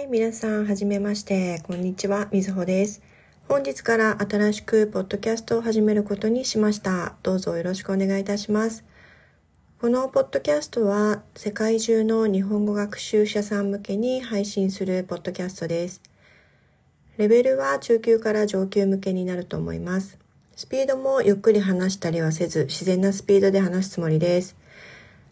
はい、皆さん、はじめまして。こんにちは、みずほです。本日から新しくポッドキャストを始めることにしました。どうぞよろしくお願いいたします。このポッドキャストは、世界中の日本語学習者さん向けに配信するポッドキャストです。レベルは中級から上級向けになると思います。スピードもゆっくり話したりはせず、自然なスピードで話すつもりです。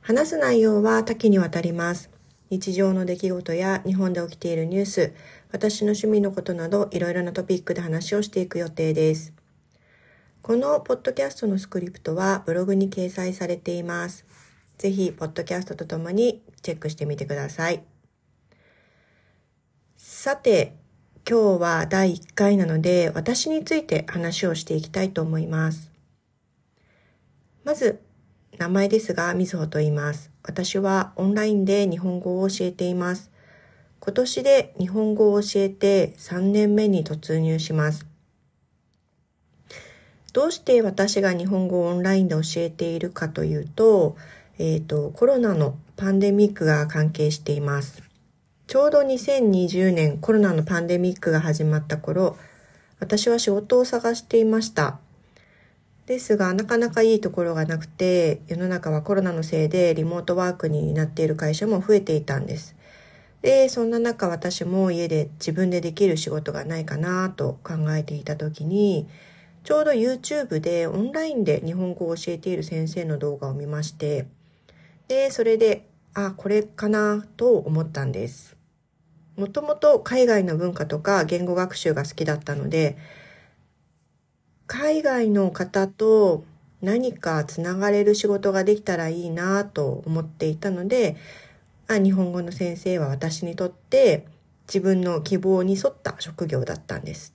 話す内容は多岐にわたります。日常の出来事や日本で起きているニュース、私の趣味のことなどいろいろなトピックで話をしていく予定です。このポッドキャストのスクリプトはブログに掲載されています。ぜひ、ポッドキャストとともにチェックしてみてください。さて、今日は第1回なので、私について話をしていきたいと思います。まず、名前ですが、みずほと言います。私はオンラインで日本語を教えています。今年で日本語を教えて3年目に突入します。どうして私が日本語をオンラインで教えているかというと、えっ、ー、と、コロナのパンデミックが関係しています。ちょうど2020年コロナのパンデミックが始まった頃、私は仕事を探していました。ですが、なかなかいいところがなくて、世の中はコロナのせいでリモートワークになっている会社も増えていたんです。で、そんな中私も家で自分でできる仕事がないかなと考えていた時に、ちょうど YouTube でオンラインで日本語を教えている先生の動画を見まして、で、それで、あ、これかなと思ったんです。もともと海外の文化とか言語学習が好きだったので、海外の方と何かつながれる仕事ができたらいいなと思っていたので、あ日本語の先生は私にとって自分の希望に沿った職業だったんです。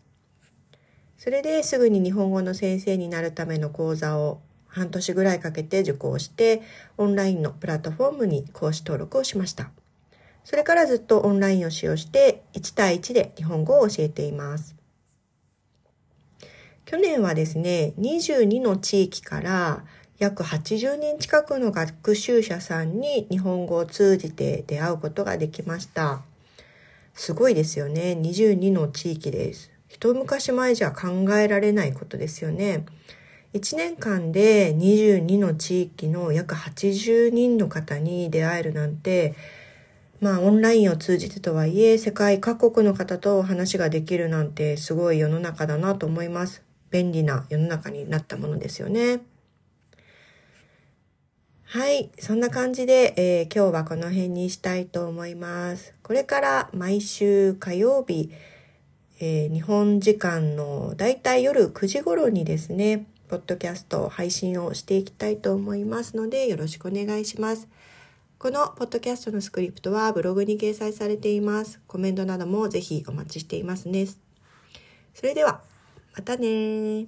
それですぐに日本語の先生になるための講座を半年ぐらいかけて受講して、オンラインのプラットフォームに講師登録をしました。それからずっとオンラインを使用して1対1で日本語を教えています。去年はですね、22の地域から約80人近くの学習者さんに日本語を通じて出会うことができました。すごいですよね。22の地域です。一昔前じゃ考えられないことですよね。1年間で22の地域の約80人の方に出会えるなんて、まあオンラインを通じてとはいえ世界各国の方と話ができるなんてすごい世の中だなと思います。便利な世の中になったものですよね。はい。そんな感じで、えー、今日はこの辺にしたいと思います。これから毎週火曜日、えー、日本時間のだいたい夜9時頃にですね、ポッドキャスト配信をしていきたいと思いますので、よろしくお願いします。このポッドキャストのスクリプトはブログに掲載されています。コメントなどもぜひお待ちしていますね。それでは、またね